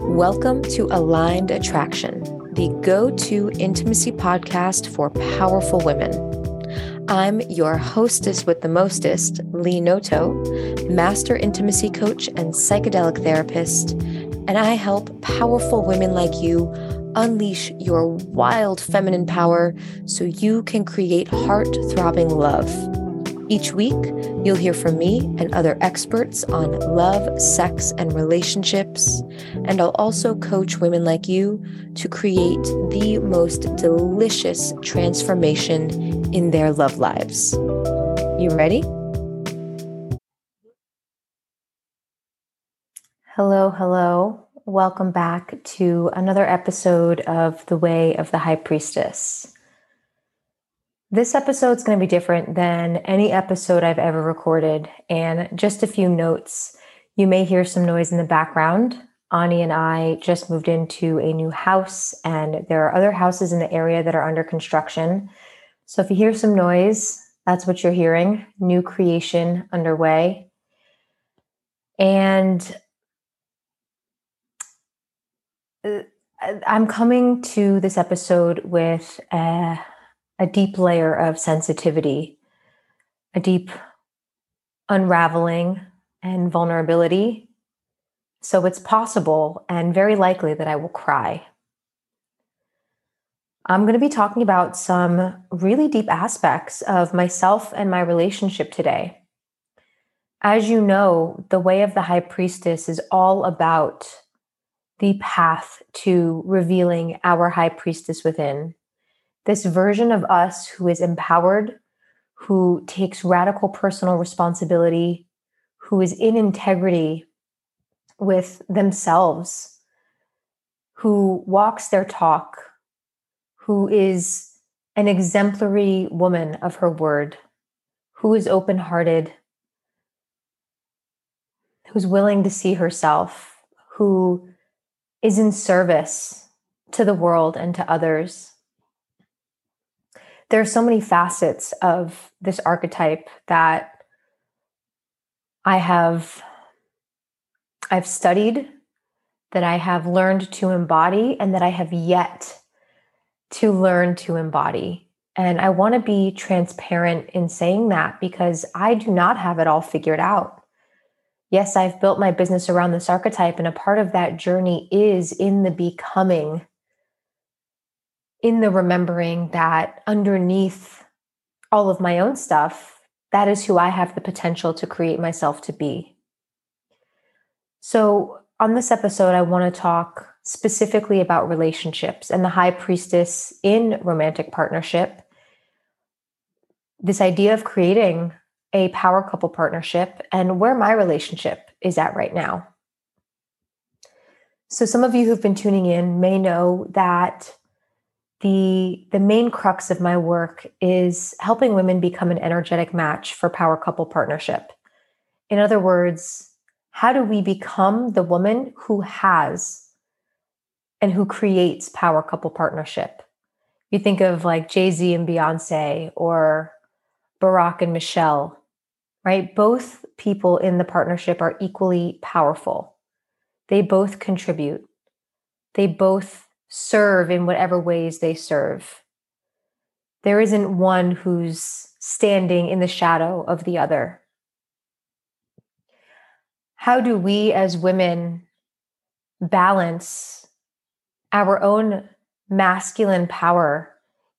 Welcome to Aligned Attraction, the go to intimacy podcast for powerful women. I'm your hostess with the mostest, Lee Noto, master intimacy coach and psychedelic therapist, and I help powerful women like you unleash your wild feminine power so you can create heart throbbing love. Each week, you'll hear from me and other experts on love, sex, and relationships. And I'll also coach women like you to create the most delicious transformation in their love lives. You ready? Hello, hello. Welcome back to another episode of The Way of the High Priestess. This episode is going to be different than any episode I've ever recorded. And just a few notes you may hear some noise in the background. Ani and I just moved into a new house, and there are other houses in the area that are under construction. So if you hear some noise, that's what you're hearing new creation underway. And uh, I'm coming to this episode with a a deep layer of sensitivity, a deep unraveling and vulnerability. So it's possible and very likely that I will cry. I'm going to be talking about some really deep aspects of myself and my relationship today. As you know, the way of the high priestess is all about the path to revealing our high priestess within this version of us who is empowered, who takes radical personal responsibility, who is in integrity with themselves, who walks their talk, who is an exemplary woman of her word, who is open hearted, who's willing to see herself, who is in service to the world and to others there are so many facets of this archetype that I have I've studied that I have learned to embody and that I have yet to learn to embody. And I want to be transparent in saying that because I do not have it all figured out. Yes, I've built my business around this archetype, and a part of that journey is in the becoming in the remembering that underneath all of my own stuff, that is who I have the potential to create myself to be. So, on this episode, I want to talk specifically about relationships and the high priestess in romantic partnership. This idea of creating a power couple partnership and where my relationship is at right now. So, some of you who've been tuning in may know that the the main crux of my work is helping women become an energetic match for power couple partnership. In other words how do we become the woman who has and who creates power couple partnership? You think of like jay-z and beyonce or barack and michelle right? Both people in the partnership are equally powerful. They both contribute. They both serve in whatever ways they serve. There isn't one who's standing in the shadow of the other. How do we as women balance our own masculine power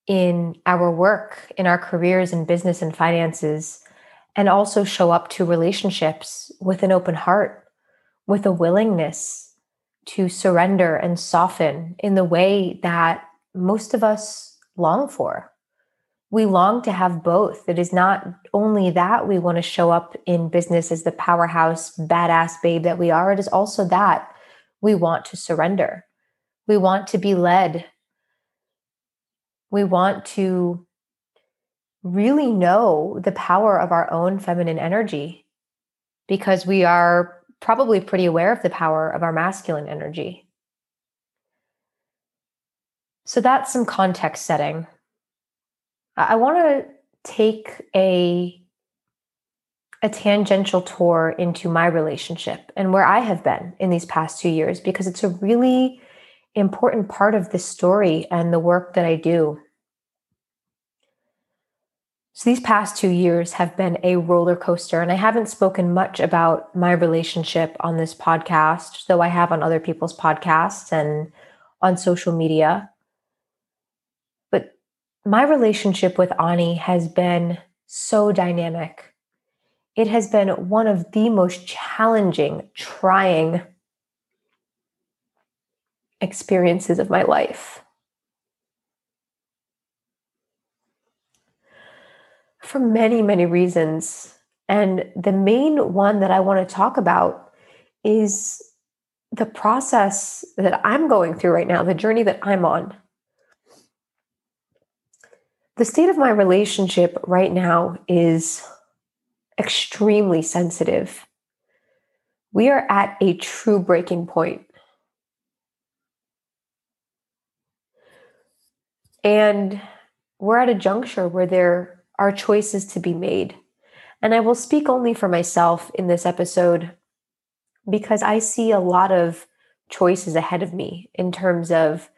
in our work, in our careers in business and finances, and also show up to relationships with an open heart, with a willingness to surrender and soften in the way that most of us long for. We long to have both. It is not only that we want to show up in business as the powerhouse, badass babe that we are, it is also that we want to surrender. We want to be led. We want to really know the power of our own feminine energy because we are probably pretty aware of the power of our masculine energy. So that's some context setting. I want to take a a tangential tour into my relationship and where I have been in these past two years because it's a really important part of the story and the work that I do. So, these past two years have been a roller coaster, and I haven't spoken much about my relationship on this podcast, though I have on other people's podcasts and on social media. But my relationship with Ani has been so dynamic. It has been one of the most challenging, trying experiences of my life. For many, many reasons. And the main one that I want to talk about is the process that I'm going through right now, the journey that I'm on. The state of my relationship right now is extremely sensitive. We are at a true breaking point. And we're at a juncture where there are choices to be made. And I will speak only for myself in this episode because I see a lot of choices ahead of me in terms of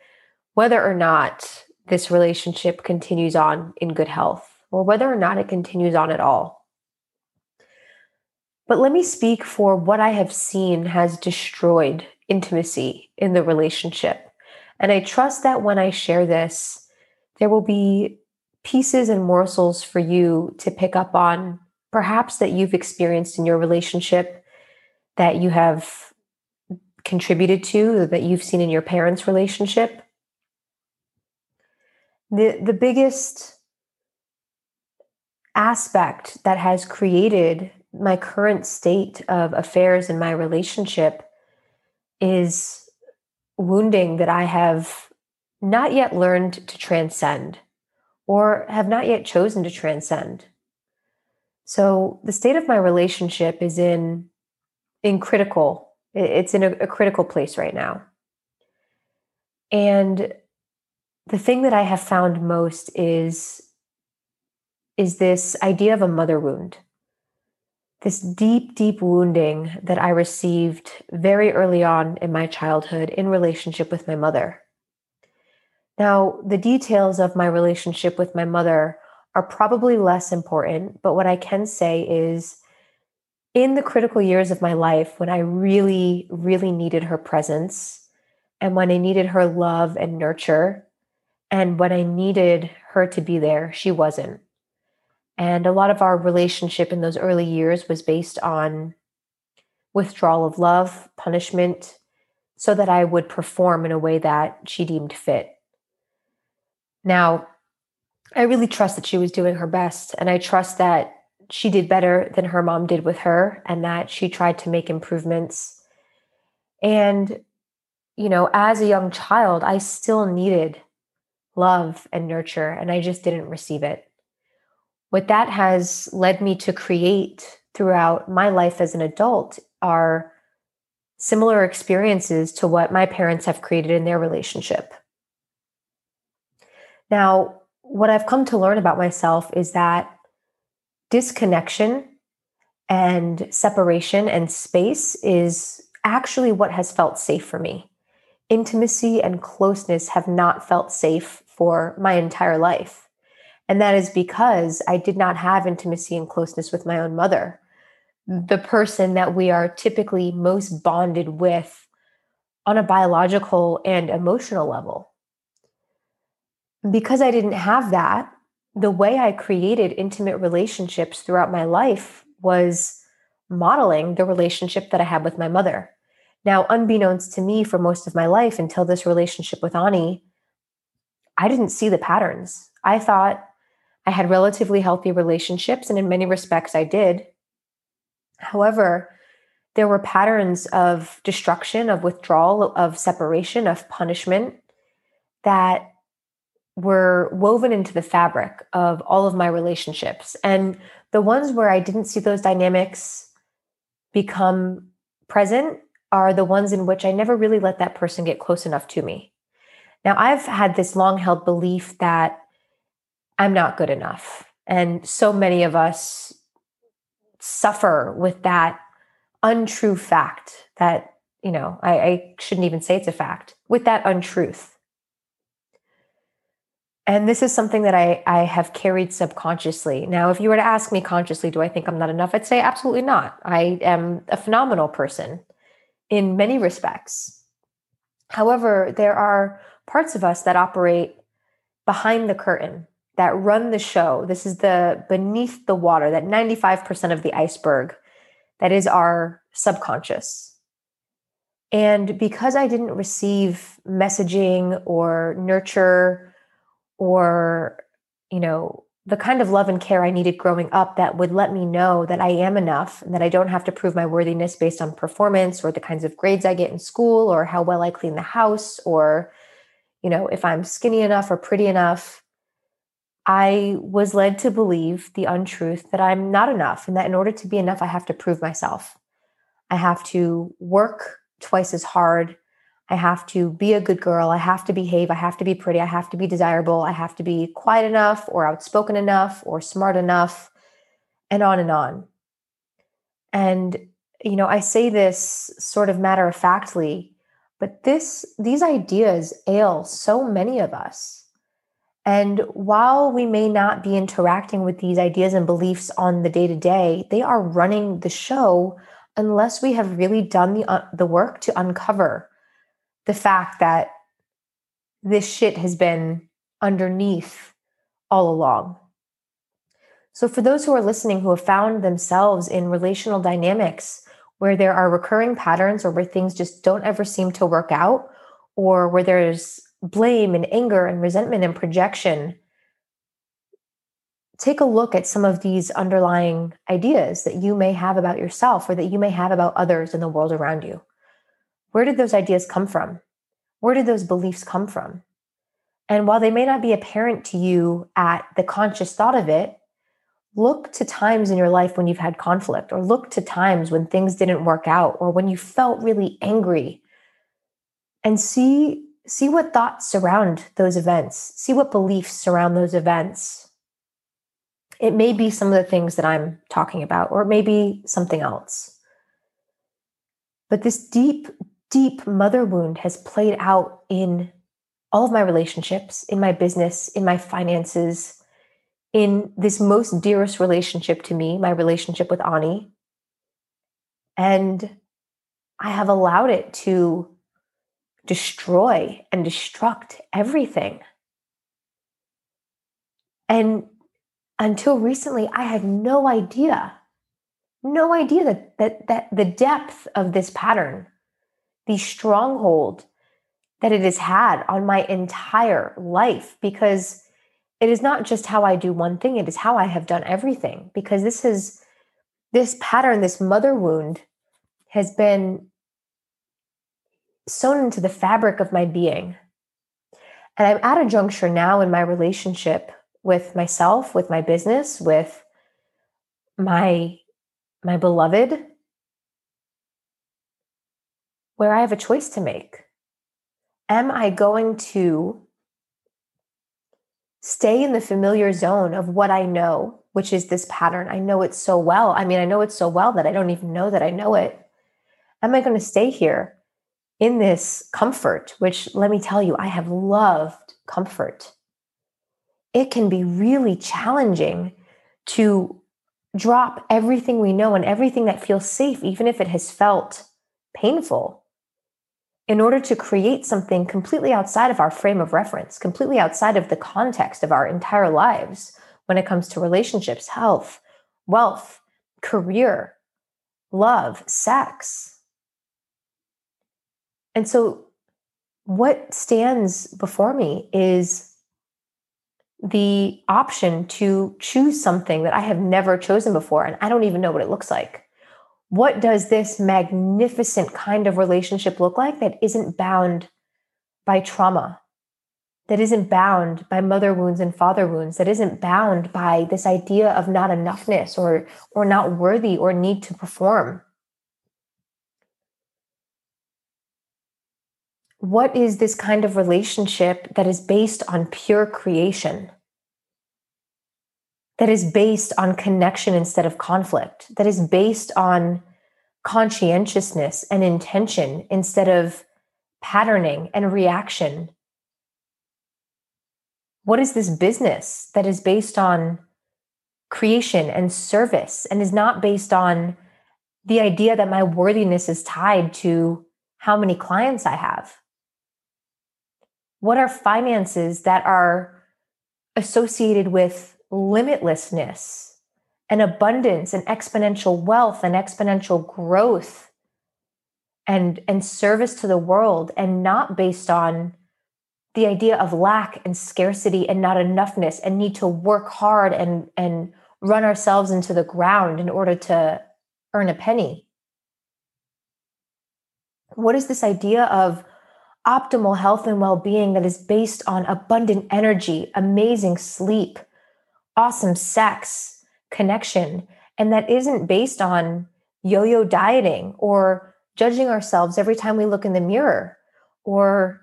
whether or not this relationship continues on in good health or whether or not it continues on at all. But let me speak for what I have seen has destroyed intimacy in the relationship. And I trust that when I share this, there will be pieces and morsels for you to pick up on, perhaps that you've experienced in your relationship that you have contributed to, that you've seen in your parents' relationship. The, the biggest aspect that has created my current state of affairs in my relationship is wounding that I have not yet learned to transcend or have not yet chosen to transcend. So the state of my relationship is in in critical it's in a, a critical place right now. And the thing that I have found most is is this idea of a mother wound. This deep, deep wounding that I received very early on in my childhood in relationship with my mother. Now, the details of my relationship with my mother are probably less important, but what I can say is in the critical years of my life when I really, really needed her presence and when I needed her love and nurture, and when I needed her to be there, she wasn't. And a lot of our relationship in those early years was based on withdrawal of love, punishment, so that I would perform in a way that she deemed fit. Now, I really trust that she was doing her best, and I trust that she did better than her mom did with her, and that she tried to make improvements. And, you know, as a young child, I still needed love and nurture, and I just didn't receive it. What that has led me to create throughout my life as an adult are similar experiences to what my parents have created in their relationship. Now, what I've come to learn about myself is that disconnection and separation and space is actually what has felt safe for me. Intimacy and closeness have not felt safe for my entire life. And that is because I did not have intimacy and closeness with my own mother, the person that we are typically most bonded with on a biological and emotional level because I didn't have that, the way I created intimate relationships throughout my life was modeling the relationship that I had with my mother. Now, unbeknownst to me for most of my life until this relationship with Ani, I didn't see the patterns. I thought I had relatively healthy relationships, and in many respects, I did. However, there were patterns of destruction, of withdrawal, of separation, of punishment that were woven into the fabric of all of my relationships. And the ones where I didn't see those dynamics become present are the ones in which I never really let that person get close enough to me. Now, I've had this long held belief that I'm not good enough. And so many of us suffer with that untrue fact that, you know, I, I shouldn't even say it's a fact, with that untruth. And this is something that I, I have carried subconsciously. Now, if you were to ask me consciously, do I think I'm not enough? I'd say absolutely not. I am a phenomenal person in many respects. However, there are parts of us that operate behind the curtain, that run the show. This is the beneath the water, that 95% of the iceberg that is our subconscious. And because I didn't receive messaging or nurture or, you know, the kind of love and care I needed growing up that would let me know that I am enough and that I don't have to prove my worthiness based on performance or the kinds of grades I get in school or how well I clean the house or, you know, if I'm skinny enough or pretty enough. I was led to believe the untruth that I'm not enough and that in order to be enough, I have to prove myself. I have to work twice as hard. I have to be a good girl. I have to behave. I have to be pretty. I have to be desirable. I have to be quiet enough or outspoken enough or smart enough, and on and on. And, you know, I say this sort of matter of factly, but this these ideas ail so many of us. And while we may not be interacting with these ideas and beliefs on the day to day, they are running the show unless we have really done the, uh, the work to uncover the fact that this shit has been underneath all along. So, for those who are listening who have found themselves in relational dynamics where there are recurring patterns or where things just don't ever seem to work out, or where there's blame and anger and resentment and projection, take a look at some of these underlying ideas that you may have about yourself or that you may have about others in the world around you. Where did those ideas come from? Where did those beliefs come from? And while they may not be apparent to you at the conscious thought of it, look to times in your life when you've had conflict, or look to times when things didn't work out, or when you felt really angry, and see, see what thoughts surround those events, see what beliefs surround those events. It may be some of the things that I'm talking about, or it may be something else. But this deep, deep mother wound has played out in all of my relationships, in my business, in my finances, in this most dearest relationship to me, my relationship with Ani. And I have allowed it to destroy and destruct everything. And until recently, I had no idea, no idea that, that, that the depth of this pattern the stronghold that it has had on my entire life because it is not just how I do one thing, it is how I have done everything. Because this is this pattern, this mother wound has been sewn into the fabric of my being. And I'm at a juncture now in my relationship with myself, with my business, with my my beloved where I have a choice to make. Am I going to stay in the familiar zone of what I know, which is this pattern? I know it so well. I mean, I know it so well that I don't even know that I know it. Am I going to stay here in this comfort, which let me tell you, I have loved comfort? It can be really challenging to drop everything we know and everything that feels safe, even if it has felt painful in order to create something completely outside of our frame of reference, completely outside of the context of our entire lives when it comes to relationships, health, wealth, career, love, sex. And so, what stands before me is the option to choose something that I have never chosen before, and I don't even know what it looks like what does this magnificent kind of relationship look like that isn't bound by trauma, that isn't bound by mother wounds and father wounds, that isn't bound by this idea of not enoughness or, or not worthy or need to perform? What is this kind of relationship that is based on pure creation? That is based on connection instead of conflict, that is based on conscientiousness and intention instead of patterning and reaction? What is this business that is based on creation and service and is not based on the idea that my worthiness is tied to how many clients I have? What are finances that are associated with limitlessness and abundance and exponential wealth and exponential growth and, and service to the world and not based on the idea of lack and scarcity and not enoughness and need to work hard and, and run ourselves into the ground in order to earn a penny? What is this idea of optimal health and well being that is based on abundant energy, amazing sleep, awesome sex, connection, and that isn't based on yo yo dieting or judging ourselves every time we look in the mirror or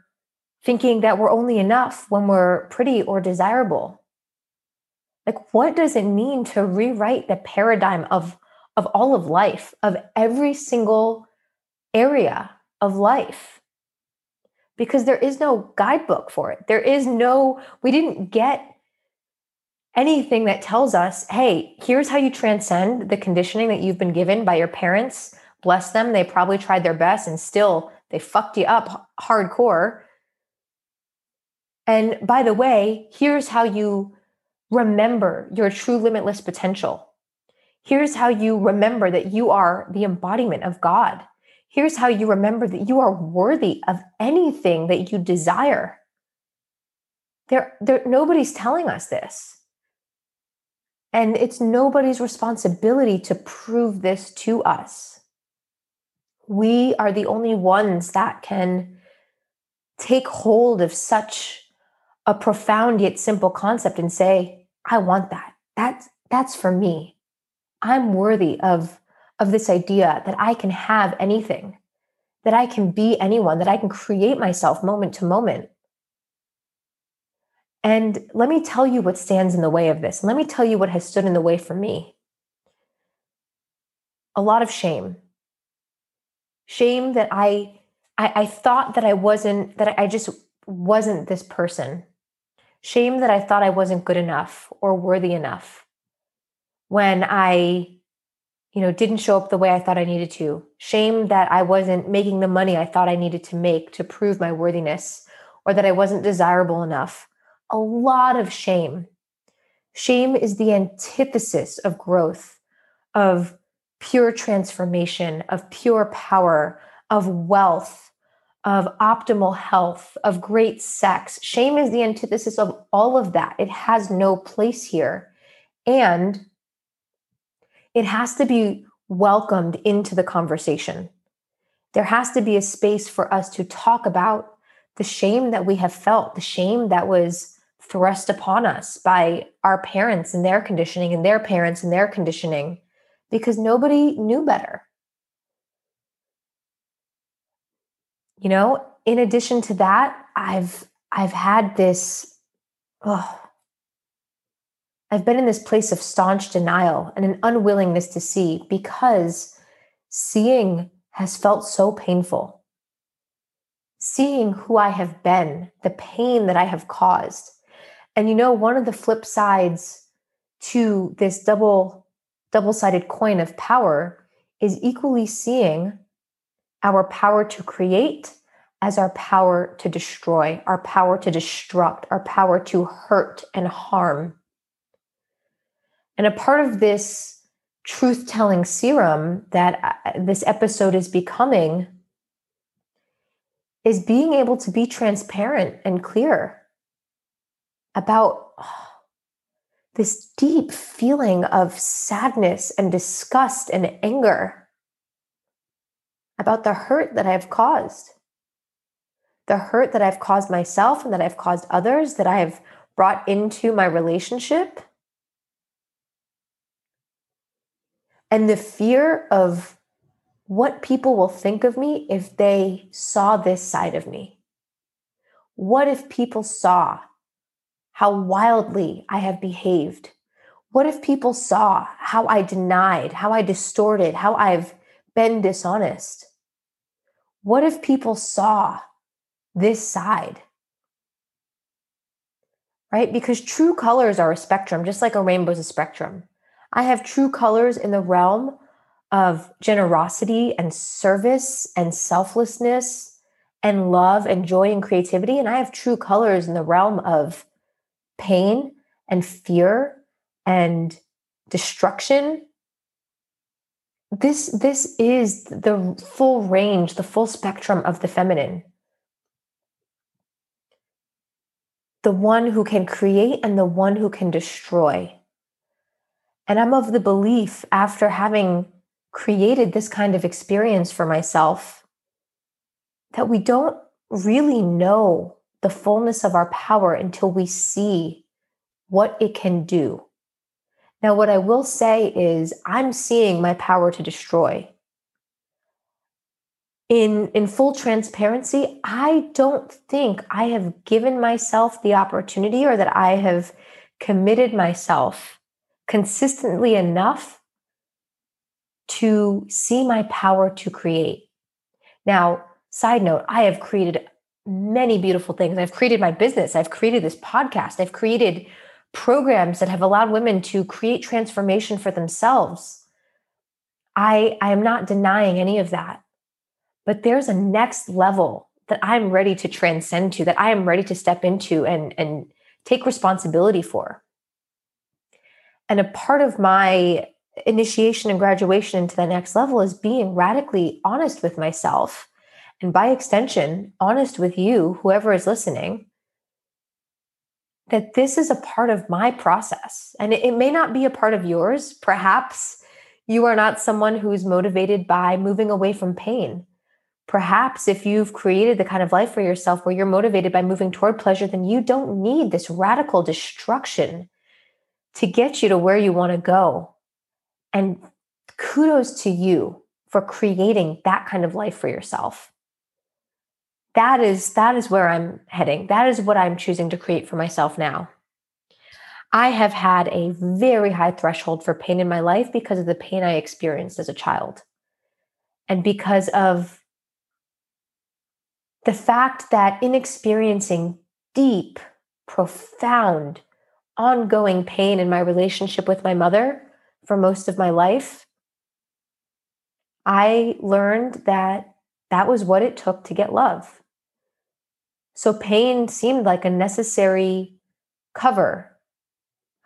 thinking that we're only enough when we're pretty or desirable. Like, what does it mean to rewrite the paradigm of, of all of life, of every single area of life? because there is no guidebook for it. There is no, we didn't get anything that tells us, hey, here's how you transcend the conditioning that you've been given by your parents. Bless them. They probably tried their best and still they fucked you up hardcore. And by the way, here's how you remember your true limitless potential. Here's how you remember that you are the embodiment of God. Here's how you remember that you are worthy of anything that you desire. There, there, nobody's telling us this. And it's nobody's responsibility to prove this to us. We are the only ones that can take hold of such a profound yet simple concept and say, I want that. That's, that's for me. I'm worthy of of this idea that I can have anything, that I can be anyone, that I can create myself moment to moment. And let me tell you what stands in the way of this. Let me tell you what has stood in the way for me. A lot of shame. Shame that I I, I thought that I wasn't, that I just wasn't this person. Shame that I thought I wasn't good enough or worthy enough when I you know, didn't show up the way I thought I needed to. Shame that I wasn't making the money I thought I needed to make to prove my worthiness or that I wasn't desirable enough. A lot of shame. Shame is the antithesis of growth, of pure transformation, of pure power, of wealth, of optimal health, of great sex. Shame is the antithesis of all of that. It has no place here. And it has to be welcomed into the conversation. There has to be a space for us to talk about the shame that we have felt, the shame that was thrust upon us by our parents and their conditioning and their parents and their conditioning because nobody knew better. You know, in addition to that, I've I've had this oh, I've been in this place of staunch denial and an unwillingness to see because seeing has felt so painful. Seeing who I have been, the pain that I have caused. And you know, one of the flip sides to this double double-sided coin of power is equally seeing our power to create as our power to destroy, our power to destruct, our power to hurt and harm. And a part of this truth telling serum that uh, this episode is becoming is being able to be transparent and clear about oh, this deep feeling of sadness and disgust and anger about the hurt that I've caused. The hurt that I've caused myself and that I've caused others, that I've brought into my relationship and the fear of what people will think of me if they saw this side of me. What if people saw how wildly I have behaved? What if people saw how I denied, how I distorted, how I've been dishonest? What if people saw this side? Right? Because true colors are a spectrum, just like a rainbow is a spectrum. I have true colors in the realm of generosity and service and selflessness and love and joy and creativity. And I have true colors in the realm of pain and fear and destruction. This, this is the full range, the full spectrum of the feminine. The one who can create and the one who can destroy. And I'm of the belief after having created this kind of experience for myself that we don't really know the fullness of our power until we see what it can do. Now, what I will say is, I'm seeing my power to destroy. In, in full transparency, I don't think I have given myself the opportunity or that I have committed myself consistently enough to see my power to create. Now, side note, I have created many beautiful things. I've created my business, I've created this podcast, I've created programs that have allowed women to create transformation for themselves. I, I am not denying any of that. But there's a next level that I'm ready to transcend to, that I am ready to step into and, and take responsibility for. And a part of my initiation and graduation into the next level is being radically honest with myself. And by extension, honest with you, whoever is listening, that this is a part of my process. And it, it, may not be a part of yours. Perhaps you are not someone who's motivated by moving away from pain. Perhaps if you've created the kind of life for yourself where you're motivated by moving toward pleasure, then you don't need this radical destruction to get you to where you want to go. And kudos to you for creating that kind of life for yourself that is that is where i'm heading. That is what i'm choosing to create for myself now. I have had a very high threshold for pain in my life because of the pain i experienced as a child. And because of the fact that in experiencing deep profound ongoing pain in my relationship with my mother for most of my life i learned that that was what it took to get love so pain seemed like a necessary cover,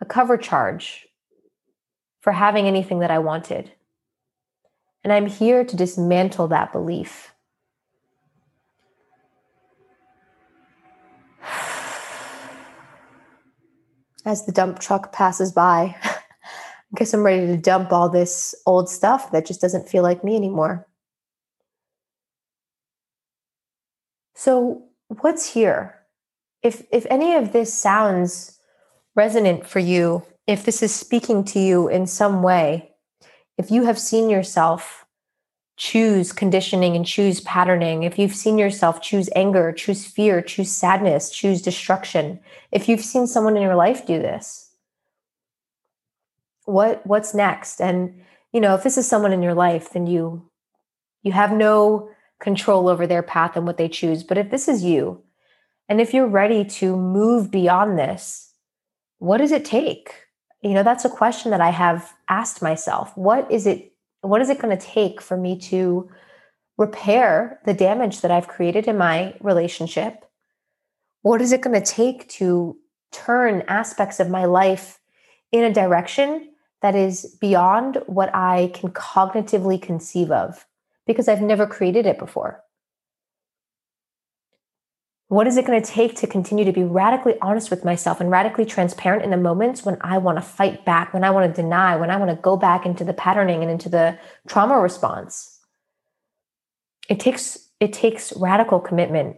a cover charge for having anything that I wanted. And I'm here to dismantle that belief. As the dump truck passes by, I guess I'm ready to dump all this old stuff that just doesn't feel like me anymore. So, what's here? If if any of this sounds resonant for you, if this is speaking to you in some way, if you have seen yourself choose conditioning and choose patterning, if you've seen yourself choose anger, choose fear, choose sadness, choose destruction, if you've seen someone in your life do this, what what's next? And you know, if this is someone in your life, then you you have no control over their path and what they choose. But if this is you, and if you're ready to move beyond this, what does it take? You know, that's a question that I have asked myself. What is it what is it going to take for me to repair the damage that I've created in my relationship? What is it going to take to turn aspects of my life in a direction that is beyond what I can cognitively conceive of? Because I've never created it before. What is it going to take to continue to be radically honest with myself and radically transparent in the moments when I want to fight back, when I want to deny, when I want to go back into the patterning and into the trauma response? It takes it takes radical commitment.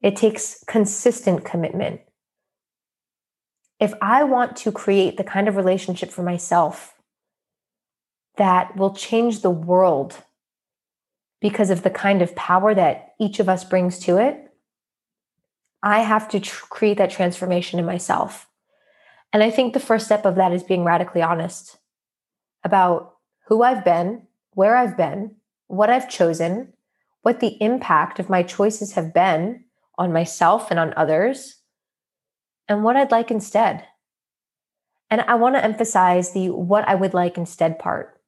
It takes consistent commitment. If I want to create the kind of relationship for myself that will change the world because of the kind of power that each of us brings to it, I have to tr- create that transformation in myself. And I think the first step of that is being radically honest about who I've been, where I've been, what I've chosen, what the impact of my choices have been on myself and on others, and what I'd like instead. And I want to emphasize the what I would like instead part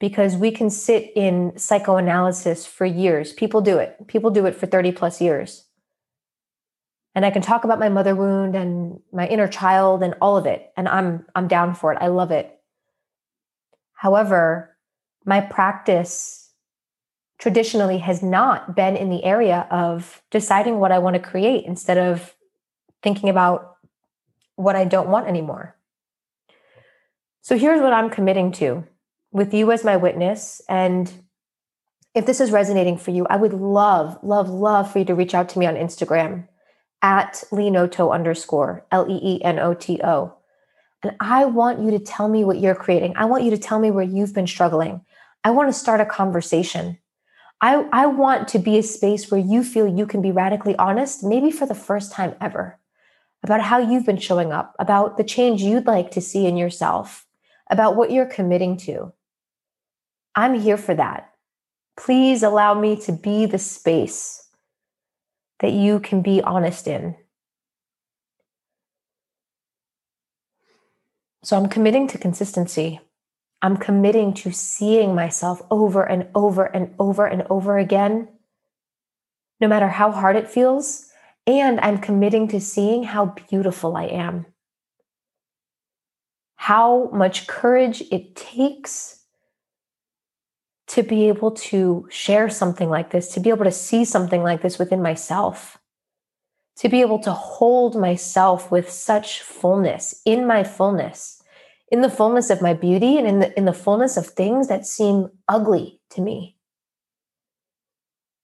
because we can sit in psychoanalysis for years. People do it, people do it for 30 plus years. And I can talk about my mother wound and my inner child and all of it. And I'm I'm down for it. I love it. However, my practice traditionally has not been in the area of deciding what I want to create instead of thinking about what I don't want anymore. So here's what I'm committing to with you as my witness. And if this is resonating for you, I would love, love, love for you to reach out to me on Instagram at Leenoto underscore L E E N O T O. And I want you to tell me what you're creating. I want you to tell me where you've been struggling. I want to start a conversation. I, I want to be a space where you feel you can be radically honest, maybe for the first time ever, about how you've been showing up, about the change you'd like to see in yourself, about what you're committing to. I'm here for that. Please allow me to be the space that you can be honest in. So I'm committing to consistency. I'm committing to seeing myself over and over and over and over again, no matter how hard it feels. And I'm committing to seeing how beautiful I am, how much courage it takes to be able to share something like this, to be able to see something like this within myself, to be able to hold myself with such fullness in my fullness, in the fullness of my beauty and in the, in the fullness of things that seem ugly to me.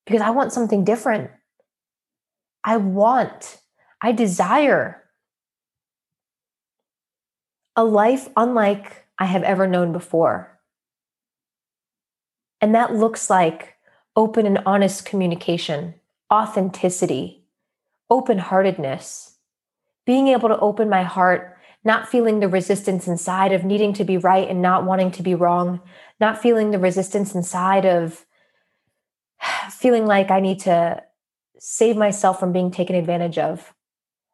Because I want something different. I want, I desire a life unlike I have ever known before and that looks like open and honest communication, authenticity, open heartedness, being able to open my heart, not feeling the resistance inside of needing to be right and not wanting to be wrong, not feeling the resistance inside of feeling like I need to save myself from being taken advantage of.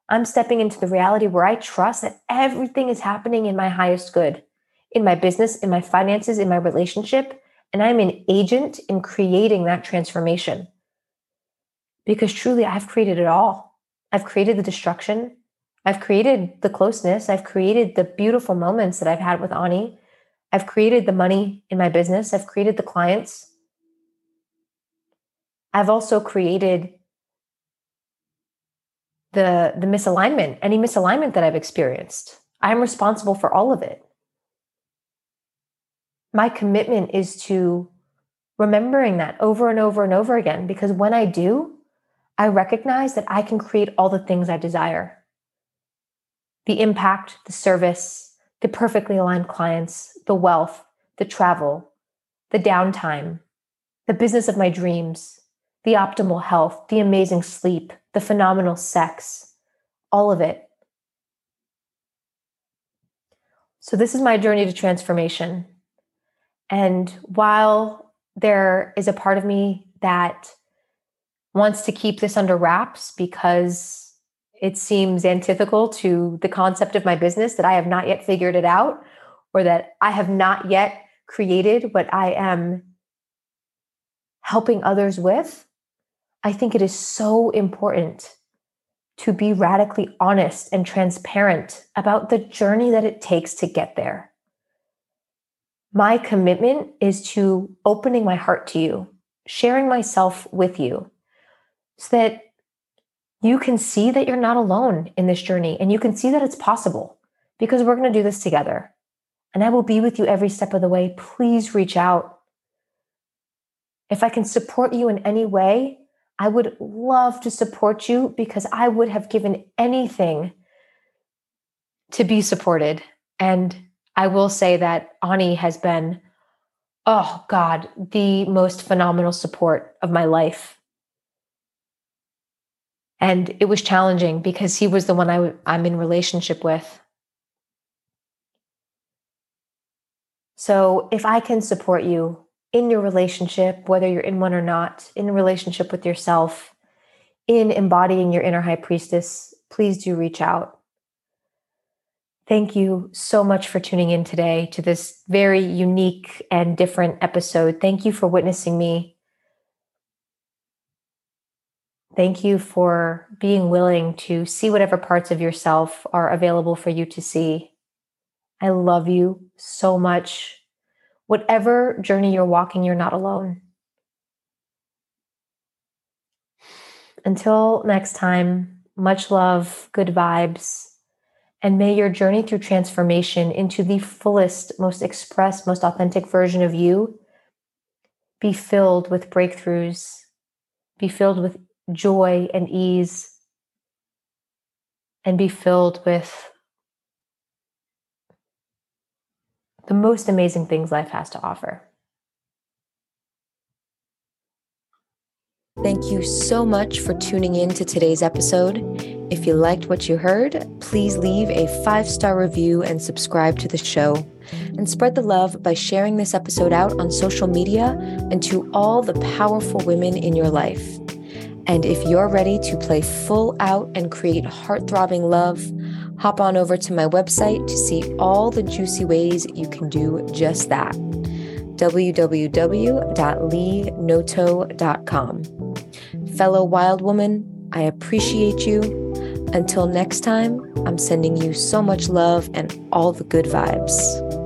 I'm stepping into the reality where I trust that everything is happening in my highest good, in my business, in my finances, in my relationship, and I'm an agent in creating that transformation. Because truly, I've created it all. I've created the destruction. I've created the closeness. I've created the beautiful moments that I've had with Ani. I've created the money in my business. I've created the clients. I've also created the, the misalignment, any misalignment that I've experienced. I'm responsible for all of it my commitment is to remembering that over and over and over again because when I do, I recognize that I can create all the things I desire the impact, the service, the perfectly aligned clients, the wealth, the travel, the downtime, the business of my dreams, the optimal health, the amazing sleep, the phenomenal sex, all of it. So, this is my journey to transformation. And while there is a part of me that wants to keep this under wraps because it seems antithetical to the concept of my business that I have not yet figured it out or that I have not yet created what I am helping others with, I think it is so important to be radically honest and transparent about the journey that it takes to get there my commitment is to opening my heart to you, sharing myself with you so that you can see that you're not alone in this journey and you can see that it's possible because we're going to do this together. And I will be with you every step of the way. Please reach out. If I can support you in any way, I would love to support you because I would have given anything to be supported. And I will say that Ani has been, oh God, the most phenomenal support of my life. And it was challenging because he was the one i w- I'm in relationship with. So if I can support you in your relationship, whether you're in one or not, in relationship with yourself, in embodying your inner high priestess, please do reach out. Thank you so much for tuning in today to this very unique and different episode. Thank you for witnessing me. Thank you for being willing to see whatever parts of yourself are available for you to see. I love you so much. Whatever journey you're walking, you're not alone. Until next time, much love, good vibes, and may your journey through transformation into the fullest, most expressed, most authentic version of you be filled with breakthroughs, be filled with joy and ease, and be filled with the most amazing things life has to offer. Thank you so much for tuning in to today's episode. If you liked what you heard, please leave a five star review and subscribe to the show. And spread the love by sharing this episode out on social media and to all the powerful women in your life. And if you're ready to play full out and create heart throbbing love, hop on over to my website to see all the juicy ways you can do just that www.leenoto.com. Fellow wild woman, I appreciate you. Until next time, I'm sending you so much love and all the good vibes.